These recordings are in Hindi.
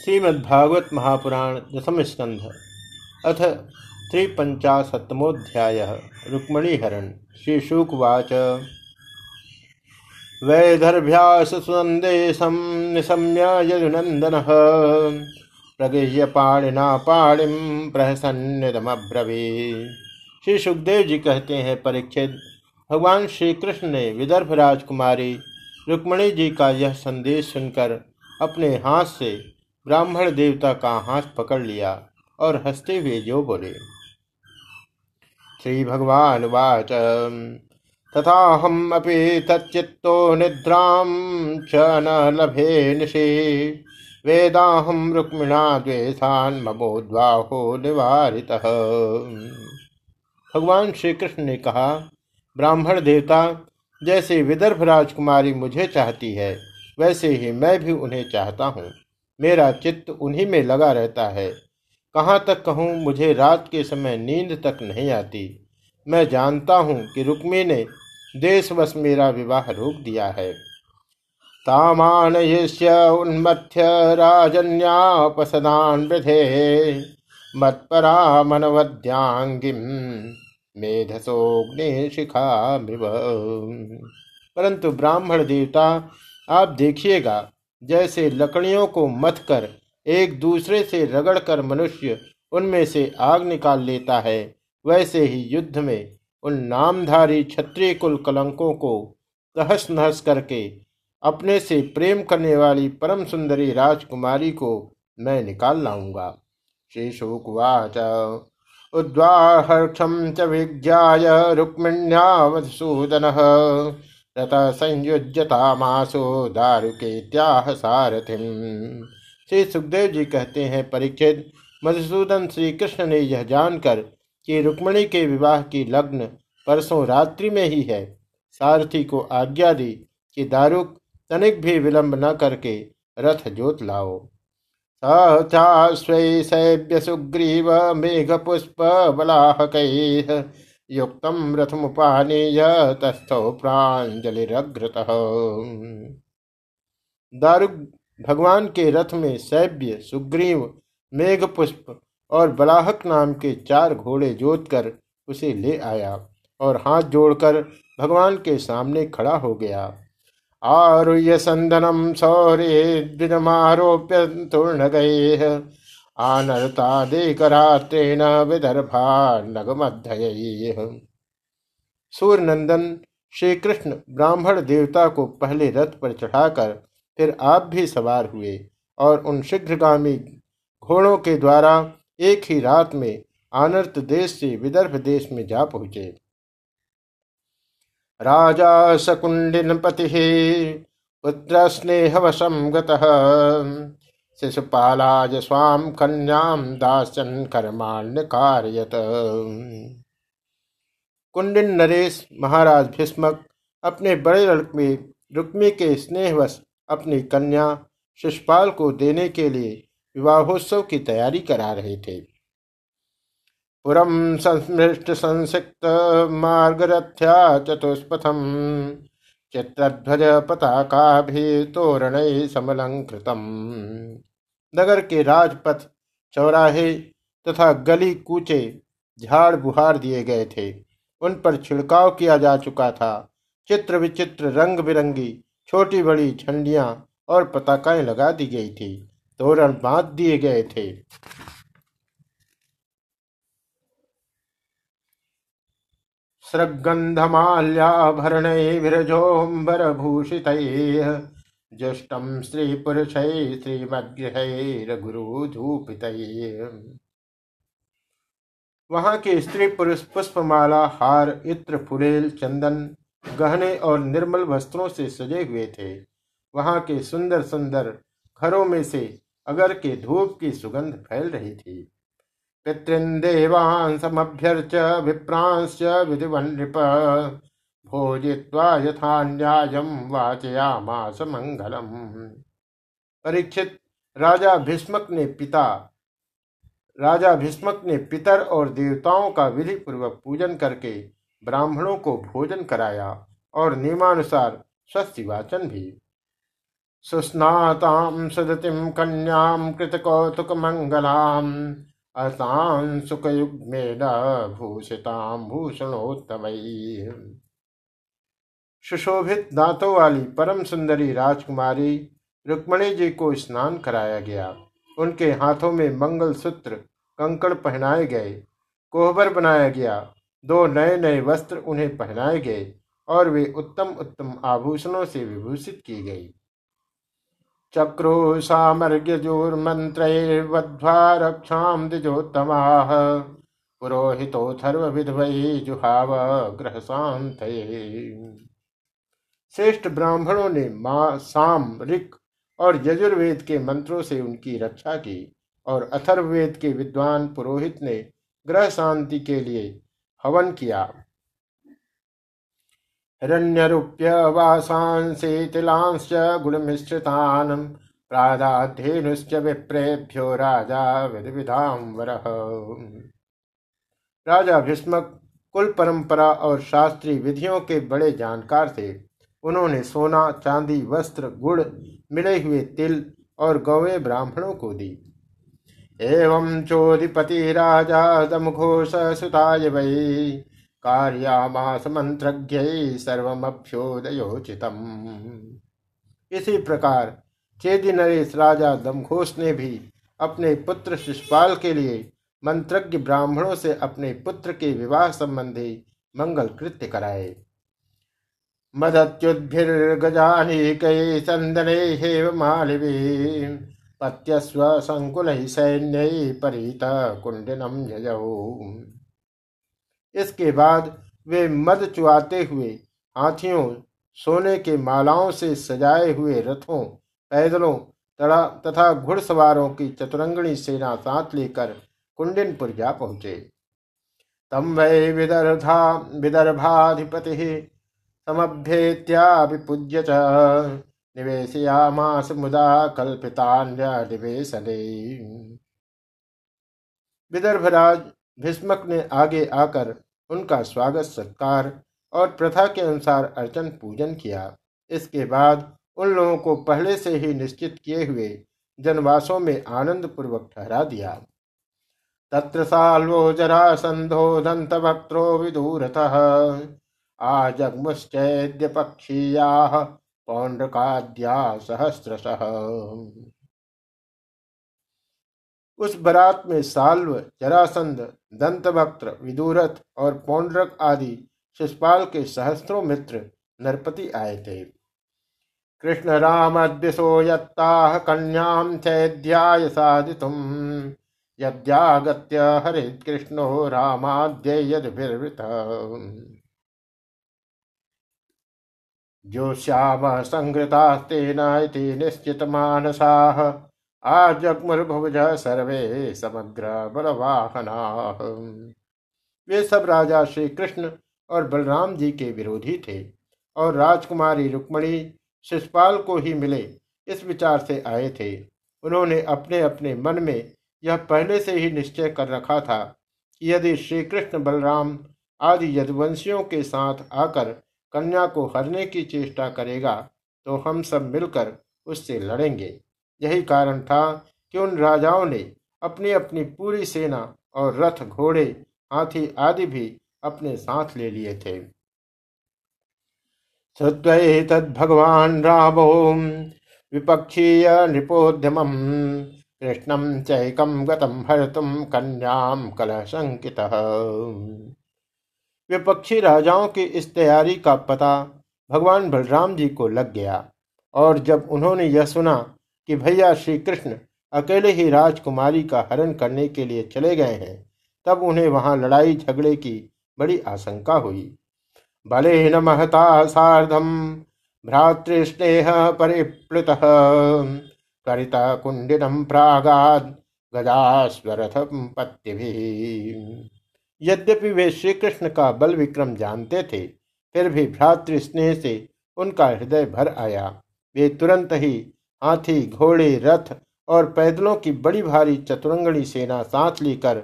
श्रीमद्भागवत महापुराण दशम स्कंध। अथ त्रिपंचाशतमोध्याय रुक्मणीहरण। श्रीशुकवाच। वैदर्भ्यास सुनंदेशम निशम्य यदुनंदन प्रगृह्य पाणिना पाणिम प्रहसन्नदमब्रवी श्री सुखदेव जी कहते हैं, परीक्षित, भगवान श्री कृष्ण ने विदर्भ राजकुमारी रुक्मणी जी का यह संदेश सुनकर अपने हाथ से ब्राह्मण देवता का हाथ पकड़ लिया और हँसते हुए जो बोले श्री भगवान वाच। तथा हम अपि तच्चित्तो निद्रां च न लभे निशे। वेदाहम रुक्मिणा द्वेषान ममोद्वाहो निवारित। भगवान श्री कृष्ण ने कहा, ब्राह्मण देवता, जैसे विदर्भ राजकुमारी मुझे चाहती है, वैसे ही मैं भी उन्हें चाहता हूँ। मेरा चित्त उन्हीं में लगा रहता है। कहाँ तक कहूँ, मुझे रात के समय नींद तक नहीं आती। मैं जानता हूँ कि रुक्मी ने देशवश मेरा विवाह रोक दिया है। तामान उन्मथ्य राजन्यापसदान वृधे। मत्परा मनवद्यांगिम मेधसोग्नि शिखा परंतु ब्राह्मण देवता, आप देखिएगा जैसे लकड़ियों को मथ कर, एक दूसरे से रगड़कर मनुष्य उनमें से आग निकाल लेता है। वैसे ही युद्ध में उन नामधारी क्षत्रिय कुल कलंकों को तहस नहस करके अपने से प्रेम करने वाली परम सुंदरी राजकुमारी को मैं निकाल लाऊँगा। श्री उद्वाहर्षम च विज्ञाय रुक्मिण्यावसूदन। तथा संयुजता मासो दारुके त्याह सारथिम श्री सुखदेव जी कहते हैं परीक्षित मधुसूदन श्री कृष्ण ने यह जानकर कि रुक्मणी के विवाह की लग्न परसों रात्रि में ही है। सारथी को आज्ञा दी कि दारुक तनिक भी विलंब न करके रथ जोत लाओ। सैभ्य सुग्रीव मेघ पुष्प बलाहक युक्त रथमुपानीय तस्थौ प्राजलिग्रत दारुक भगवान के रथ में सैभ्य सुग्रीव मेघ पुष्प और बलाहक नाम के चार घोड़े जोतकर उसे ले आया और हाथ जोड़कर भगवान के सामने खड़ा हो गया। आरुह्य संदनम सौर्य द्विजमारोप्य तूर्ण गए आनर्तादेकरात्रेण विदर्भा नगमध्य सूर्यनंदन श्री कृष्ण ब्राह्मण देवता को पहले रथ पर चढ़ाकर फिर आप भी सवार हुए और उन शीघ्रगामी घोड़ों के द्वारा एक ही रात में आनर्त देश से विदर्भ देश में जा पहुँचे। राजा सकुंडिन पति, पुत्र स्नेहवशम गतः। शिशुपालाज स्वाम कन्याम दासन कर्माण्य कार्यत कुंडिन नरेश महाराज भीष्मक अपने बड़े लड़के रुक्मी के स्नेहवश अपनी कन्या शिशुपाल को देने के लिए विवाहोत्सव की तैयारी करा रहे थे। पुरम संस्मृष्ट संसिक्त मार्गरथ्या चतुष्पथम, चित्रध्वज पताका भी तोरण समलंकृतम। नगर के राजपथ, चौराहे तथा गली कूचे झाड़ बुहार दिए गए थे। उन पर छिड़काव किया जा चुका था। चित्र विचित्र रंग बिरंगी छोटी बड़ी झंडियाँ और पताकाएँ लगा दी गई थी। तोरण बाँध दिए गए थे। सृगंधमाल्याभरण विरजोम्बर भूषित जुष्टम स्त्री पुरुष श्रीमद्गृहैर्गुरुधूपित वहाँ के स्त्री पुरुष पुष्पमाला, हार, इत्र, फुलेल, चंदन, गहने और निर्मल वस्त्रों से सजे हुए थे। वहाँ के सुंदर सुंदर घरों में से अगर के धूप की सुगंध फैल रही थी। पितृन देवांसमभ्यर्च विप्रांश्च विधिवन नृप भोजित्वा यथा वाचयामास मंगलम। परीक्षित राजा भीष्मक ने पिता, राजा भीष्मक ने पितर और देवताओं का विधि पूर्वक पूजन करके ब्राह्मणों को भोजन कराया और नियमानुसार स्वस्ति वाचन भी। सुस्नातां सदतिं कन्यां कृतकौतुकमङ्गलाम् अतां सुखयुग्मेन भूषितां भूषणोत्तमैः। सुशोभित दांतों वाली परम सुंदरी राजकुमारी रुक्मणी जी को स्नान कराया गया। उनके हाथों में मंगल सूत्र कंकड़ पहनाए गए, कोहबर बनाया गया। दो नए नए वस्त्र उन्हें पहनाए गए और वे उत्तम उत्तम आभूषणों से विभूषित की गई। चक्रो सामर्ग्यजोर्मंत्रैर्वध्वा रक्षाम द्विजोत्तमा पुरोहितोथर्व विधवई जुहाव ग्रह शांत श्रेष्ठ ब्राह्मणों ने मा साम, ऋक और यजुर्वेद के मंत्रों से उनकी रक्षा की और अथर्ववेद के विद्वान पुरोहित ने ग्रह शांति के लिए हवन किया। हिरण्यरूप्य वासांसे तिलांश्च गुणमिश्रितान् प्रादाधेनुश्च विप्रेभ्यो राजा विधाम्बर राजा भीष्मक कुल परंपरा और शास्त्रीय विधियों के बड़े जानकार थे। उन्होंने सोना, चांदी, वस्त्र, गुड़, मिले हुए तिल और गौवे ब्राह्मणों को दी। एवं चोधिपति राजा दम घोष सुताय वही कार्यामास मंत्रज्ञ सर्वमभ्योदयोचितम। इसी प्रकार चेदी नरेश राजा दमघोष ने भी अपने पुत्र शिषपाल के लिए मंत्रज्ञ ब्राह्मणों से अपने पुत्र के विवाह संबंधी मंगल कृत्य कराए। मदत्युद्भिर्गजानीक चंदने हेव मालिवी पत्यस्व संकुल सैन्य परित कुंडनम जयऊ इसके बाद वे मद चुआते हुए हाथियों, सोने के मालाओं से सजाए हुए रथों, पैदलों तथा घुड़सवारों की चतुरंगणी सेना साथ लेकर कुंडिनपुर जा पहुँचे। तम वै विदर्भा विदर्भाधिपति समभ्येत्याभिपूज्य च। निवेशयामास मुदा कल्पितान्य विदर्भराज भीष्मक ने आगे आकर उनका स्वागत, सत्कार और प्रथा के अनुसार अर्चन पूजन किया। इसके बाद उन लोगों को पहले से ही निश्चित किए हुए जनवासों में आनंद पूर्वक ठहरा दिया। तत्र साल्वो संधो दंत वक्त्रो विदूरत। आजग्मुश्चैद्य पक्षीया पौंड्रकाद्या सहस्रश उस बरात में साल्व, जरासंध, दंतवक्त्र, विदुरथ और पौंड्रक आदि शिषपाल के सहस्त्रों मित्र नरपति आए थे। कृष्ण राम दिशो यत्ताह कन्याम चैध्याय साधितुम यद्यागत्य हरित कृष्णो रामाद्य यदभिर्वृत जो श्याम संहृतास्तेन निश्चित मानसाह आजगमुर्भुज सर्वे समग्र बलवाहना वे सब राजा श्री कृष्ण और बलराम जी के विरोधी थे और राजकुमारी रुक्मणी, शिषपाल को ही मिले इस विचार से आए थे। उन्होंने अपने अपने मन में यह पहले से ही निश्चय कर रखा था कि यदि श्री कृष्ण बलराम आदि यदुवंशियों के साथ आकर कन्या को हरने की चेष्टा करेगा तो हम सब मिलकर उससे लड़ेंगे। यही कारण था कि उन राजाओं ने अपनी अपनी पूरी सेना और रथ घोड़े, हाथी आदि भी अपने साथ ले लिए थे। भगवान रामो विपक्षीय नृपोद्यम कृष्णम चैकम गतम कन्याम कलह संकित विपक्षी राजाओं की इस तैयारी का पता भगवान बलराम जी को लग गया और जब उन्होंने यह सुना कि भैया श्री कृष्ण अकेले ही राजकुमारी का हरण करने के लिए चले गए हैं, तब उन्हें वहाँ लड़ाई झगड़े की बड़ी आशंका हुई। बले न महता सार्धम भ्रातृस्नेह परिप्लुत, करिता कुंडिनम प्रागाद गदास्वरथ पत्ति यद्यपि वे श्री कृष्ण का बल विक्रम जानते थे, फिर भी भ्रातृ स्नेह से उनका हृदय भर आया। वे तुरंत ही हाथी, घोड़े, रथ और पैदलों की बड़ी भारी चतुरंगणी सेना साथ लेकर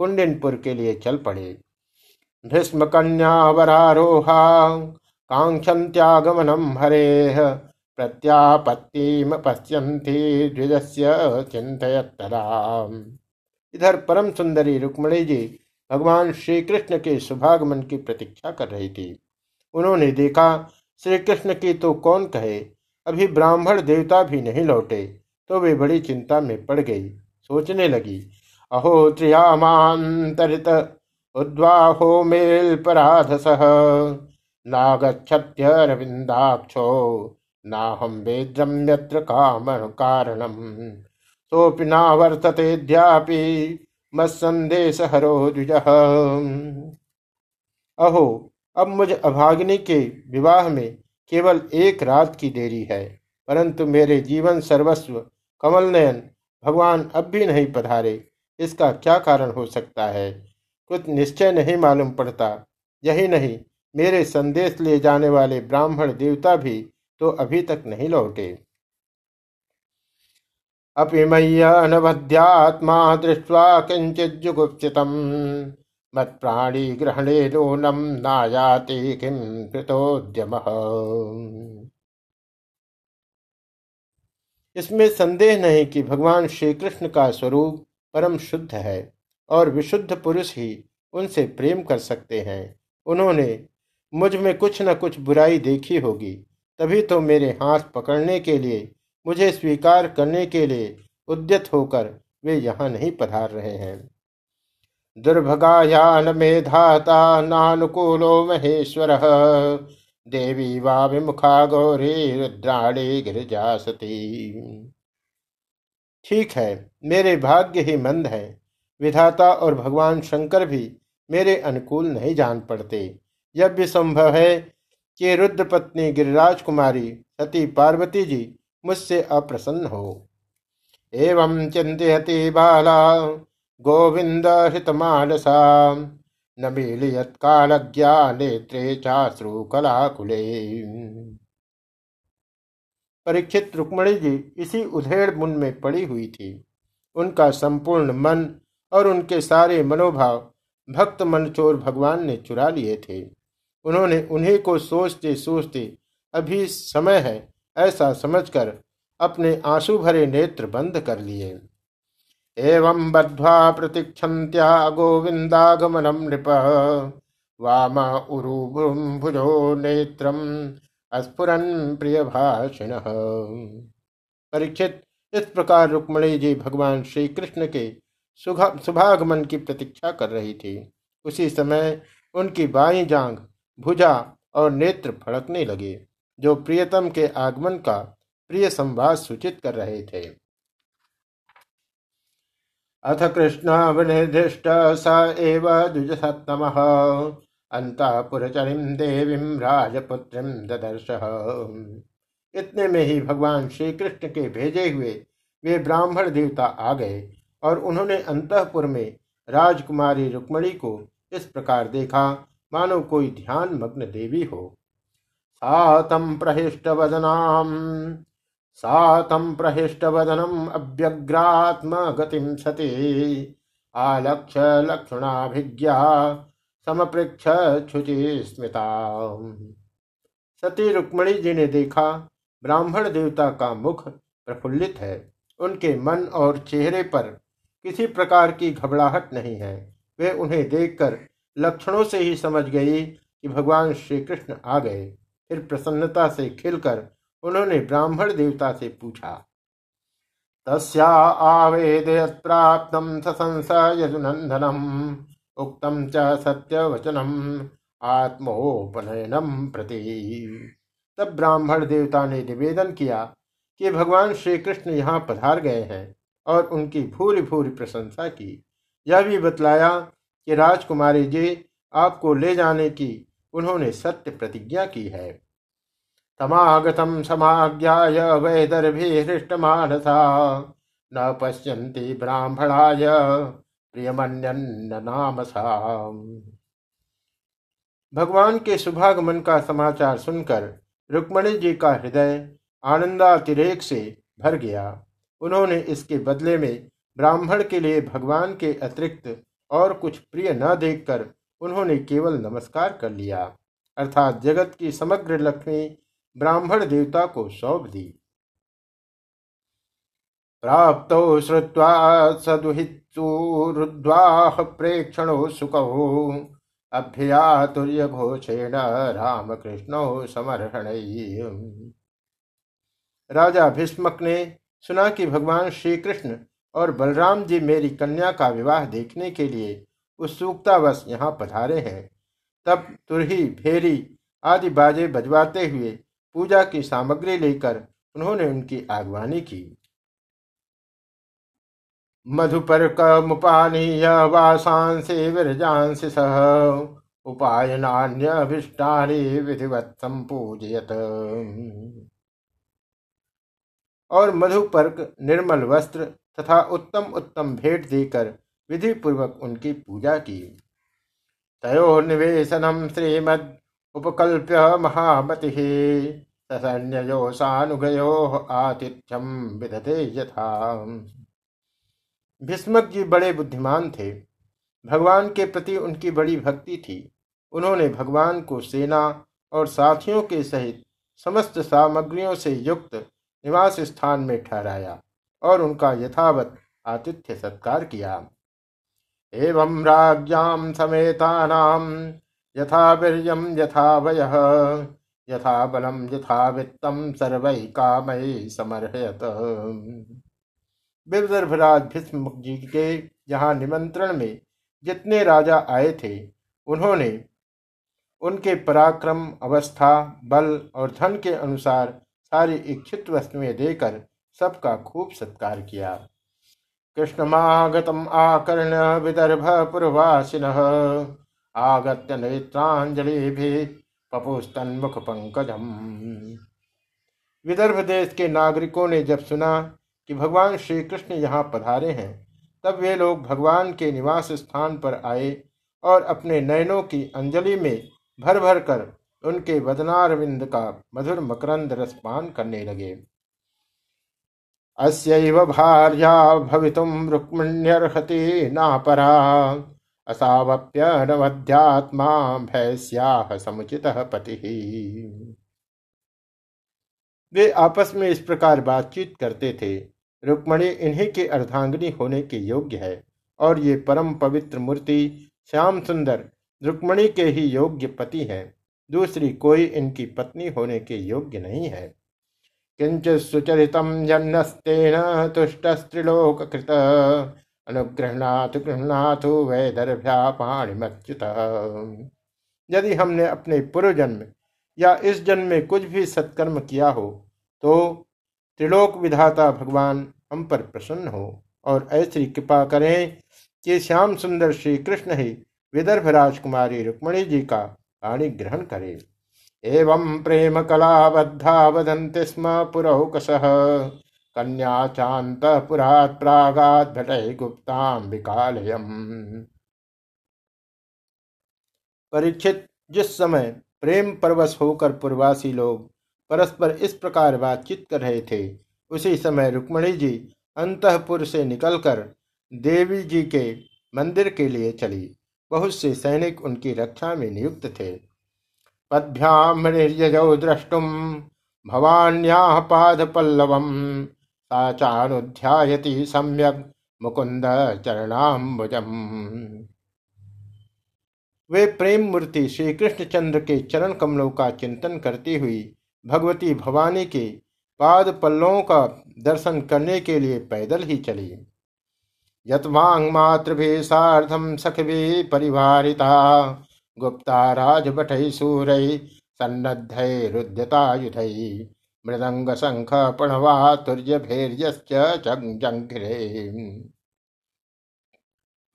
कुंडिनपुर के लिए चल पड़े। भीष्म कांक्षन त्यागमनम हरे प्रत्यापत्तिम पश्यन्ति द्विजस्य चिंतयतरा इधर परम सुंदरी रुक्मणी जी भगवान श्री कृष्ण के शुभागमन की प्रतीक्षा कर रही थी। उन्होंने देखा श्री कृष्ण की तो कौन कहे? अभी ब्राह्मण देवता भी नहीं लौटे तो वे बड़ी चिंता में पड़ गई। सोचने लगी, अहो त्रियामांतरित उद्वाहो मेल पराधस। नागछत्यरविंदाक्षो नाहम वेद्रम यत्र काम कारणम। सोपि नावर्ततेऽद्यापि मत्संदेश हरो द्विज अहो, अब मुझ अभाग्नि के विवाह में केवल एक रात की देरी है, परंतु मेरे जीवन सर्वस्व कमल नयन भगवान अब भी नहीं पधारे। इसका क्या कारण हो सकता है? कुछ निश्चय नहीं मालूम पड़ता। यही नहीं, मेरे संदेश ले जाने वाले ब्राह्मण देवता भी तो अभी तक नहीं लौटे। अपि मय्यनवध्यात्मा दृष्ट्वा किञ्चिज्जुगुप्सितम्। मत्प्राणी ग्रहणे नूनम नायाति किम इसमें संदेह नहीं कि भगवान श्री कृष्ण का स्वरूप परम शुद्ध है और विशुद्ध पुरुष ही उनसे प्रेम कर सकते हैं। उन्होंने, मुझमें कुछ न कुछ बुराई देखी होगी, तभी तो मेरे हाथ पकड़ने के लिए मुझे स्वीकार करने के लिए उद्यत होकर वे यहाँ नहीं पधार रहे हैं। दुर्भगायान मेधाता नानुकूलो महेश्वर, देवी वा विमुखा गौरी रुद्राणी गिरजा सती ठीक है, मेरे भाग्य ही मंद है। विधाता और भगवान शंकर भी मेरे अनुकूल नहीं जान पड़ते। यह भी संभव है कि रुद्र पत्नी गिरिराज कुमारी सती पार्वती जी मुझसे अप्रसन्न हो। एवं चिंतती बाला, गोविंद हितमानसा, न मीलियत कालज्ञा नेत्रे चाश्रु कलाकुले। परीक्षित रुक्मणी जी इसी उधेड़ मुन में पड़ी हुई थी। उनका संपूर्ण मन और उनके सारे मनोभाव भक्त मनचोर भगवान ने चुरा लिए थे। उन्होंने उन्हीं को सोचते सोचते अभी समय है ऐसा समझकर अपने आँसू भरे नेत्र बंद कर लिए। एवं बद्ध्वा प्रतीक्षन्त्या गोविंदागमनम नृप। वाम उरुभुजो नेत्रम अस्फुरन प्रिय भाषिण परीक्षित, इस प्रकार रुक्मणी जी भगवान श्री कृष्ण के शुभागमन की प्रतीक्षा कर रही थी। उसी समय उनकी बाई जांग भुजा और नेत्र फड़कने लगे। जो प्रियतम के आगमन का प्रिय संवाद सूचित कर रहे थे। अथ कृष्ण विनिर्दिष्ट स एव द्विजसत्तम। अंतपुरचरिम देवीं राजपुत्रीम ददर्श। इतने में ही भगवान श्री कृष्ण के भेजे हुए वे ब्राह्मण देवता आ गए और उन्होंने अंतपुर में राजकुमारी रुक्मणी को इस प्रकार देखा, मानो कोई ध्यान मग्न देवी हो। सातं प्रहिष्टवदनाम्। सातं प्रहिष्टवदनम् अव्यग्रात्मगतिं सती आलक्ष्य लक्षणाभिज्ञा समपृक्ष छुचि स्मिता सती रुक्मणी जी ने देखा, ब्राह्मण देवता का मुख प्रफुल्लित है। उनके मन और चेहरे पर किसी प्रकार की घबराहट नहीं है। वे उन्हें देखकर लक्षणों से ही समझ गई कि भगवान श्री कृष्ण आ गए। फिर प्रसन्नता से खिलकर उन्होंने ब्राह्मण देवता से पूछा, तस्या आवेद प्राप्त ससंस यजुनंदनम उक्तम च सत्यवचनम, आत्मोपनयनम प्रति। तब ब्राह्मण देवता ने निवेदन किया कि भगवान श्री कृष्ण यहाँ पधार गए हैं और उनकी भूरी भूरी प्रशंसा की। यह भी बतलाया कि राजकुमारी जी आपको ले जाने की उन्होंने सत्य प्रतिज्ञा की है। तमागतम समाज्ञाय वैदर्भिहृष्टमानसा न पश्यन्ति ब्राह्मणाय प्रियमन्यन्न भगवान के शुभागमन का समाचार सुनकर रुक्मणी जी का हृदय आनंदातिरेक से भर गया। उन्होंने इसके बदले में ब्राह्मण के लिए भगवान के अतिरिक्त और कुछ प्रिय न देखकर उन्होंने केवल नमस्कार कर लिया, अर्थात जगत की समग्र लक्ष्मी ब्राह्मण देवता को सौंप दी। प्राप्त श्रुवा सदुहितुरुद्वाह प्रेक्षणो सुखो अभ्यातुर्य घोषेण राम कृष्ण समर्हण। राजा भीष्मक ने सुना कि भगवान श्री कृष्ण और बलराम जी मेरी कन्या का विवाह देखने के लिए उत्सुकतावश यहाँ पधारे हैं। तब तुरही, फेरी आदि बाजे बजवाते हुए पूजा की सामग्री लेकर उन्होंने उनकी आगवानी की। मधुपर मुपानीय वासांसे विरजांस सह विधिवत संपूजयत। और मधुपर्क निर्मल वस्त्र तथा उत्तम उत्तम भेंट देकर विधि पूर्वक उनकी पूजा की। तयो निवेशनम श्रीमद उपकल्प्य महामति ससन्यो सानुगयो आतिथ्यम विदते यथा। भीष्मक जी बड़े बुद्धिमान थे। भगवान के प्रति उनकी बड़ी भक्ति थी। उन्होंने भगवान को सेना और साथियों के सहित समस्त सामग्रियों से युक्त निवास स्थान में ठहराया और उनका यथावत आतिथ्य सत्कार किया। एवं राज्ञाम समेतानाम यथा वीर्यम यथा वय, यथा बलम यथा वित्तम सर्वै कामय समर्हयत। विदर्भराज भीष्म जी के यहाँ निमंत्रण में जितने राजा आए थे, उन्होंने उनके पराक्रम, अवस्था, बल और धन के अनुसार सारी इच्छित वस्तुएँ देकर सबका खूब सत्कार किया। कृष्णमागतम आकर्ण विदर्भ पूर्वासिन। आगत्य नेत्रांजलि भी पपुस्तन मुख पंकजम विदर्भ देश के नागरिकों ने जब सुना कि भगवान श्री कृष्ण यहाँ पधारे हैं, तब वे लोग भगवान के निवास स्थान पर आए और अपने नयनों की अंजलि में भर भर कर उनके वदनारविंद का मधुर मकरंद रसपान करने लगे। अस्यैव भार्या भवितुम रुक्मिण्यर्हति नापरा। असावप्यनवध्यात्मा भैस्याह समुचित पति। वे आपस में इस प्रकार बातचीत करते थे। रुक्मणी इन्हीं के अर्धांगिनी होने के योग्य है और ये परम पवित्र मूर्ति श्याम सुंदर रुक्मणी के ही योग्य पति हैं। दूसरी कोई इनकी पत्नी होने के योग्य नहीं है। किंचित सुचरित जन्नस्तेन तुष्ट स्त्रिलोक कृत अनुग्रहणाथ गृहनाथ वैदर्भ्या पाणिमच्युत यदि हमने अपने पूर्व जन्म या इस जन्म में कुछ भी सत्कर्म किया हो तो त्रिलोक विधाता भगवान हम पर प्रसन्न हो और ऐसी कृपा करें कि श्याम सुंदर श्री कृष्ण ही विदर्भ राजकुमारी रुक्मणी जी का पाणी ग्रहण करे। एवं प्रेम कलाबद्धा वदंति स्म पुरौकस कन्या चांत पुरात प्रागात गुप्ताम विकालयम। परीक्षित जिस समय प्रेम परवश होकर पूर्वासी लोग परस्पर इस प्रकार बातचीत कर रहे थे, उसी समय रुक्मणी जी अंतपुर से निकलकर देवी जी के मंदिर के लिए चली। बहुत से सैनिक उनकी रक्षा में नियुक्त थे। पद्भ्याम द्रष्टुम। भवान्या पाद पल्लवम साचानुध्यायति सम्यक मुकुंद चरणाम्बुजम वे प्रेम मूर्ति श्री कृष्णचंद्र के चरण कमलों का चिंतन करती हुई भगवती भवानी के पाद पल्लों का दर्शन करने के लिए पैदल ही चली। यतवांग मातृ भी साधम सख भी परिवारिता। गुप्ता राजभट सूर सन्नद्धय रुद्यतायुधय मृदंग शंख प्रणवा तुर्य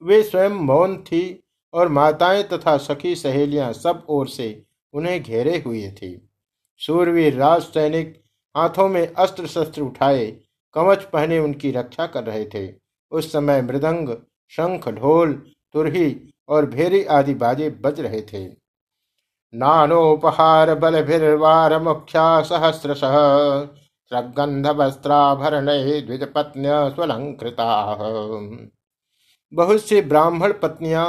वे स्वयं मौन थी और माताएँ तथा सखी सहेलियाँ सब ओर से उन्हें घेरे हुए थी। सूरवीर राज सैनिक हाथों में अस्त्र शस्त्र उठाए, कवच पहने उनकी रक्षा कर रहे थे। उस समय मृदंग, शंख, ढोल, तुरही और भेरी आदि बाजे बज रहे थे। नानोपहार बल भिर्वार मुख्या सहस्र सगंध वस्त्राभरण द्विज पत्न्य स्वलंकृता। बहुत सी ब्राह्मण पत्नियाँ,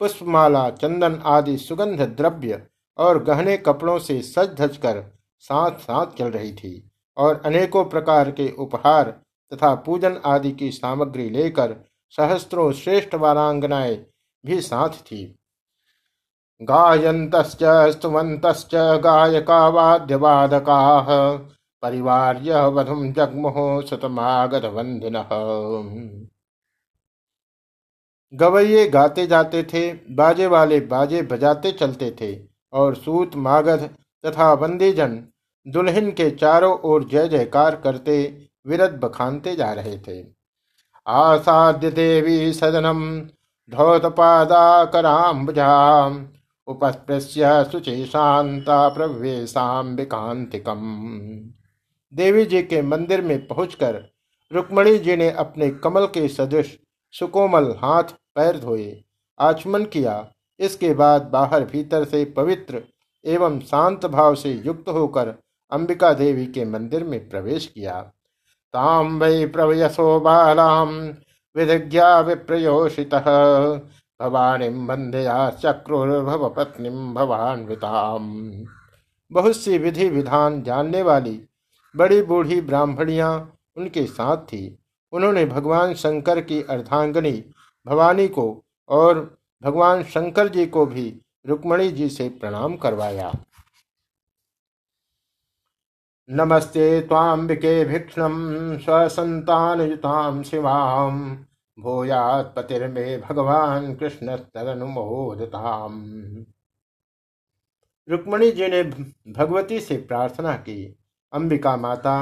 पुष्पमाला, चंदन आदि सुगंध द्रव्य और गहने कपड़ों से सज धज कर साथ साथ चल रही थी और अनेकों प्रकार के उपहार तथा पूजन आदि की सामग्री लेकर सहस्त्रों श्रेष्ठ वारांगनाएँ भी साथ थी। गायंत स्तुवंत गायका वाद्यवादका परिवार वधुम जगमोह सुतमागत वंदिन गवैये गाते जाते थे, बाजे वाले बाजे बजाते चलते थे और सूत, मागध तथा बंदीजन दुल्हन के चारों ओर जय जयकार करते विरत बखानते जा रहे थे। आसाद्य देवी सदनम धौतपादाकराम्बुजाम उपस्पृश्य शुचि शांता प्रवेशाम्बिकांतिकम देवी जी के मंदिर में पहुंचकर रुक्मणी जी ने अपने कमल के सदृश सुकोमल हाथ पैर धोए, आचमन किया। इसके बाद बाहर भीतर से पवित्र एवं शांत भाव से युक्त होकर अंबिका देवी के मंदिर में प्रवेश किया। ताम वै प्रवयसो बालाम विधिज्ञा विप्रयोषित भवानी बंधया चक्रुर्भव पत्नी भवान्विताम। बहुत सी विधि विधान जानने वाली, बड़ी बूढ़ी ब्राह्मणियाँ उनके साथ थी। उन्होंने भगवान शंकर की अर्धांगनी भवानी को और भगवान शंकर जी को भी रुक्मणी जी से प्रणाम करवाया। नमस्ते ताम्बिके भिक्षण स्वसंतानुताम शिवाम। भूयात पतिर्मे भगवान कृष्ण तदनुमोदताम रुक्मणी जी ने भगवती से प्रार्थना की। अंबिका माता,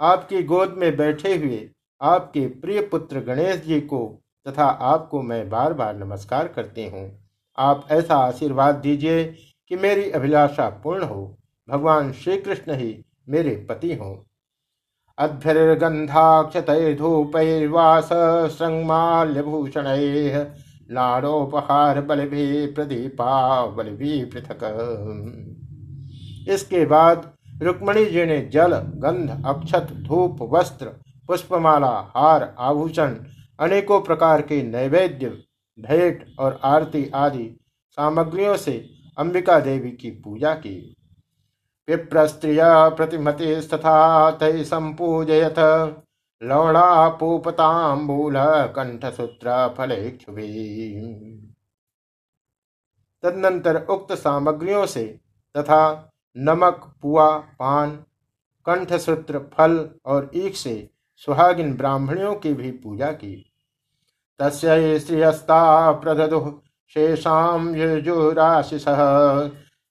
आपकी गोद में बैठे हुए आपके प्रिय पुत्र गणेश जी को तथा आपको मैं बार बार नमस्कार करती हूँ। आप ऐसा आशीर्वाद दीजिए कि मेरी अभिलाषा पूर्ण हो। भगवान श्री कृष्ण ही मेरे पति हों। अध्वर्गंधाक्षतैर्धूपैर्वास संमाल्यभूषण लाड़ोपहार बल भी प्रदीपा बल भी पृथक इसके बाद रुक्मणी जी ने जल, गंध, अक्षत, धूप, वस्त्र, पुष्पमाला, हार, आभूषण, अनेकों प्रकार के नैवेद्य, भेंट और आरती आदि सामग्रियों से अंबिका देवी की पूजा की। विप्रस्त्रिय प्रतिमति तथा तय संपूजयथ लवणापूपतांबूल कंठसूत्र फलेक्षुभी तदनंतर उक्त सामग्रियों से तथा नमक, पुआ, पान, कंठसूत्र, फल और ईख से सुहागिन ब्राह्मणियों की भी पूजा की। तस्य श्रियस्ता प्रदु शेषाम युजुराशिष।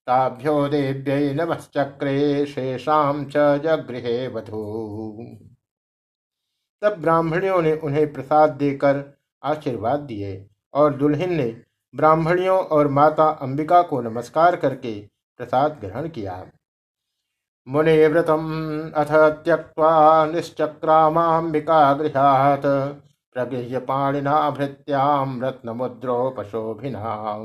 ताभ्यो देव्य नमश्चक्रे शेषाम च जगृहे वधु। तब ब्राह्मणियों ने उन्हें प्रसाद देकर आशीर्वाद दिए और दुल्हन ने ब्राह्मणियों और माता अंबिका को नमस्कार करके प्रसाद ग्रहण किया। मुनिव्रतम अथ त्यक्त्वा निश्चक्रामाम्बिका गृहात् प्रगृह्य पाणिना भृत्याम रत्नमुद्रोपशोभिनाम।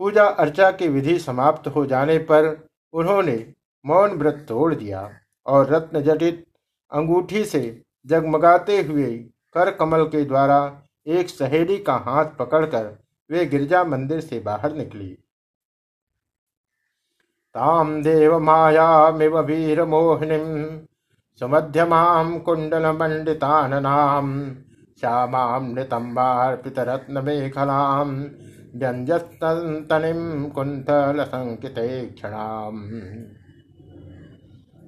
पूजा अर्चा की विधि समाप्त हो जाने पर उन्होंने मौन व्रत तोड़ दिया और रत्न जटित अंगूठी से जगमगाते हुए कर कमल के द्वारा एक सहेली का हाथ पकड़कर वे गिरजा मंदिर से बाहर निकली। ताम देव मायामिव वीरमोहिनीं सुमध्यमां कुण्डलमण्डिताननां श्यामां नितम्बार्पितरत्नमेखलां व्यञ्जस्तन्तनिं कुन्तलसङ्किते क्षणाम्।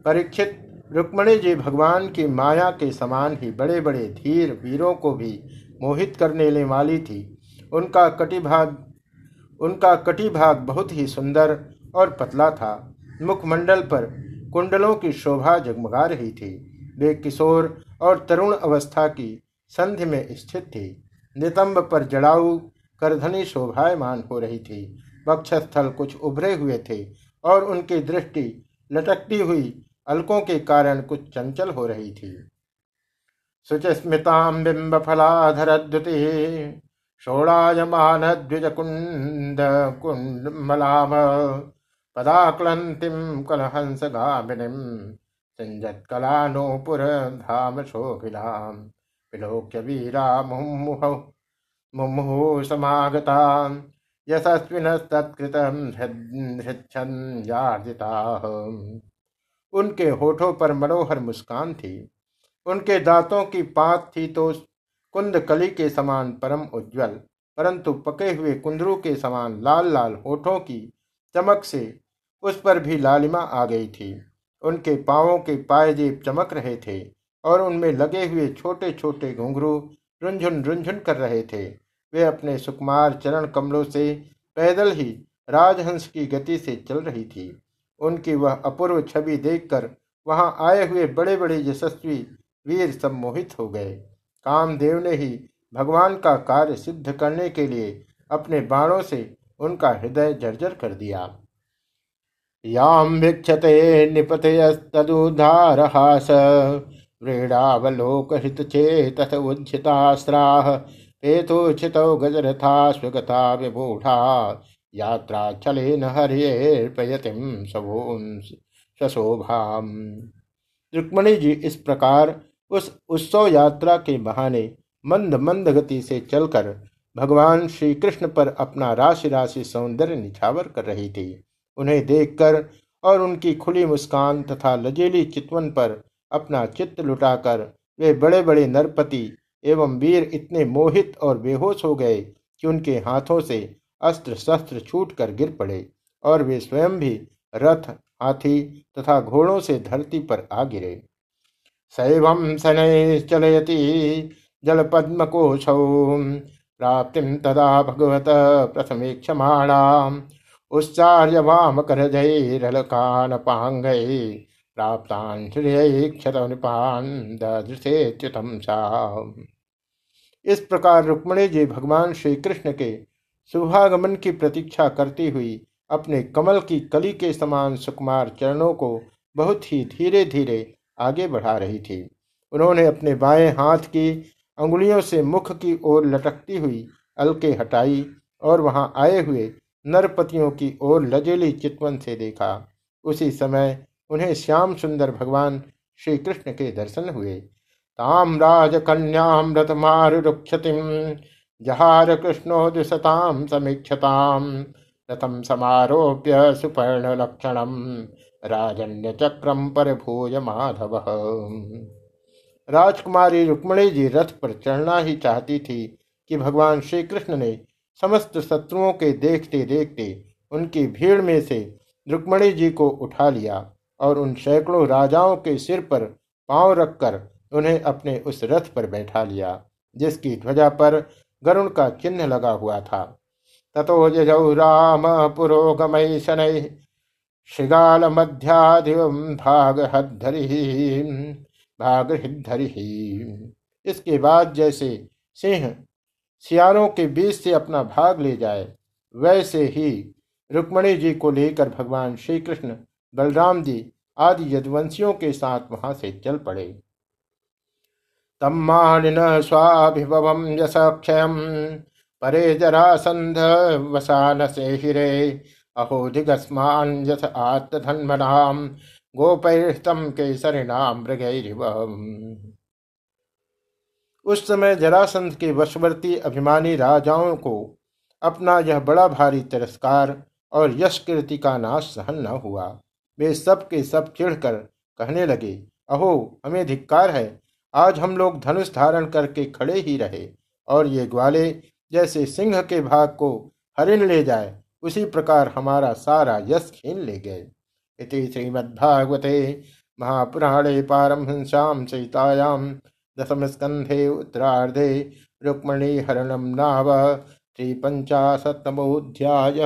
परीक्षित रुक्मणी जी भगवान की माया के समान ही बड़े बड़े धीर वीरों को भी मोहित करने वाली थी। उनका कटिभाग उनका कटिभाग बहुत ही सुंदर और पतला था। मुखमंडल पर कुंडलों की शोभा जगमगा रही थी। वे किशोर और तरुण अवस्था की संधि में स्थित थी। नितंब पर जड़ाऊ करधनी शोभायमान हो रही थी। वक्षस्थल कुछ उभरे हुए थे और उनकी दृष्टि लटकती हुई अलकों के कारण कुछ चंचल हो रही थी। शुचिस्मिताम बिंब फलाधरद्युति षोड़ायमान द्विज कुंड कुंडमलाभ पदाक्लन्तिं विलोक्य वीरा मुमुः समागता यशस्विन तत्कृत उनके होठों पर मनोहर मुस्कान थी। उनके दांतों की पात थी तो कुंद कली के समान परम उज्जवल, परंतु पके हुए कुंदरू के समान लाल लाल होठों की चमक से उस पर भी लालिमा आ गई थी। उनके पांवों के पायजेब चमक रहे थे और उनमें लगे हुए छोटे छोटे घुंघरू रुंझुन रुंझुन कर रहे थे। वे अपने सुकुमार चरण कमलों से पैदल ही राजहंस की गति से चल रही थी। उनकी वह अपूर्व छवि देखकर वहाँ आए हुए बड़े बड़े यशस्वी वीर सम्मोहित हो गए। कामदेव ने ही भगवान का कार्य सिद्ध करने के लिए अपने बाणों से उनका हृदय जर्जर कर दिया। याम भिक्षते निपतयस्तुधारहास व्रीडावलोक हित चेत उज्जितास्त्राह पेतोचित गजरथा स्वगता विमूढ़ा। यात्रा चले न हरियर्पयतिम सशोभाम रुक्मणी जी इस प्रकार उस उत्सव यात्रा के बहाने मंद मंद गति से चलकर भगवान श्री कृष्ण पर अपना राशि राशि सौंदर्य निछावर कर रही थी। उन्हें देखकर और उनकी खुली मुस्कान तथा लजेली चितवन पर अपना चित्त लुटाकर वे बड़े बड़े नरपति एवं वीर इतने मोहित और बेहोश हो गए कि उनके हाथों से अस्त्र शस्त्र छूट कर गिर पड़े और वे स्वयं भी रथ, हाथी तथा घोड़ों से धरती पर आ गिरे। शैव शनै चलयति जल पद्म कोशौ प्राप्ति तदा भगवत प्रथमे क्षमाणाम। उच्चार्य वाम कर जयरलकान पांगय प्राप्तान क्षत निपान दृशेच्युतम इस प्रकार रुक्मणी जी भगवान श्री कृष्ण के शुभागमन की प्रतीक्षा करती हुई अपने कमल की कली के समान सुकुमार चरणों को बहुत ही धीरे धीरे आगे बढ़ा रही थी। उन्होंने अपने बाएँ हाथ की अंगुलियों से मुख की ओर लटकती हुई अलके हटाई और वहाँ आए हुए नरपतियों की ओर लजेली चितवन से देखा। उसी समय उन्हें श्याम सुंदर भगवान श्री कृष्ण के दर्शन हुए। ताम राज कन्याम रथमारुक्षतिम जहार कृष्णो दिशताम समीक्षताम रथम समारोप्य सुपर्ण लक्षणम राजन्य चक्रम पर भूय माधव। राजकुमारी रुक्मणी जी रथ पर चढ़ना ही चाहती थी कि भगवान श्री कृष्ण ने समस्त शत्रुओं के देखते देखते उनकी भीड़ में से रुक्मणी जी को उठा लिया और उन सैकड़ों राजाओं के सिर पर पाँव रखकर उन्हें अपने उस रथ पर बैठा लिया, जिसकी ध्वजा पर गरुण का चिन्ह लगा हुआ था। ततो राम पुरोगमय शनै श्रृगाल मध्याधिम भाग भाग भागधरि इसके बाद जैसे सिंह सियारों के बीच से अपना भाग ले जाए, वैसे ही रुक्मणी जी को लेकर भगवान श्री कृष्ण बलराम जी आदि यदवंशियों के साथ वहाँ से चल पड़े। तम्मानिन स्वाभिभवं यशक्षयं परे जरासन्ध वसान से हिरे। अहोधिगस्मान यथ आत्मधन्मनाम। गोपैस्तम केसरिणाम उस समय जरासंध के वशवर्ती अभिमानी राजाओं को अपना यह बड़ा भारी तिरस्कार और यश कीर्ति का नाश सहन न हुआ। वे सब के सब चिढ़कर कहने लगे, अहो, हमें धिक्कार है आज हम लोग धनुष धारण करके खड़े ही रहे और ये ग्वाले जैसे सिंह के भाग को हरिण ले जाए, उसी प्रकार हमारा सारा यश छीन ले गए। इति श्रीमद्भागवते महापुराणे पारमहंस्याम सहितायाम दशम स्कंधे उत्तरार्धे रुक्मणी हरणम नाव पंचाशतमोध्याय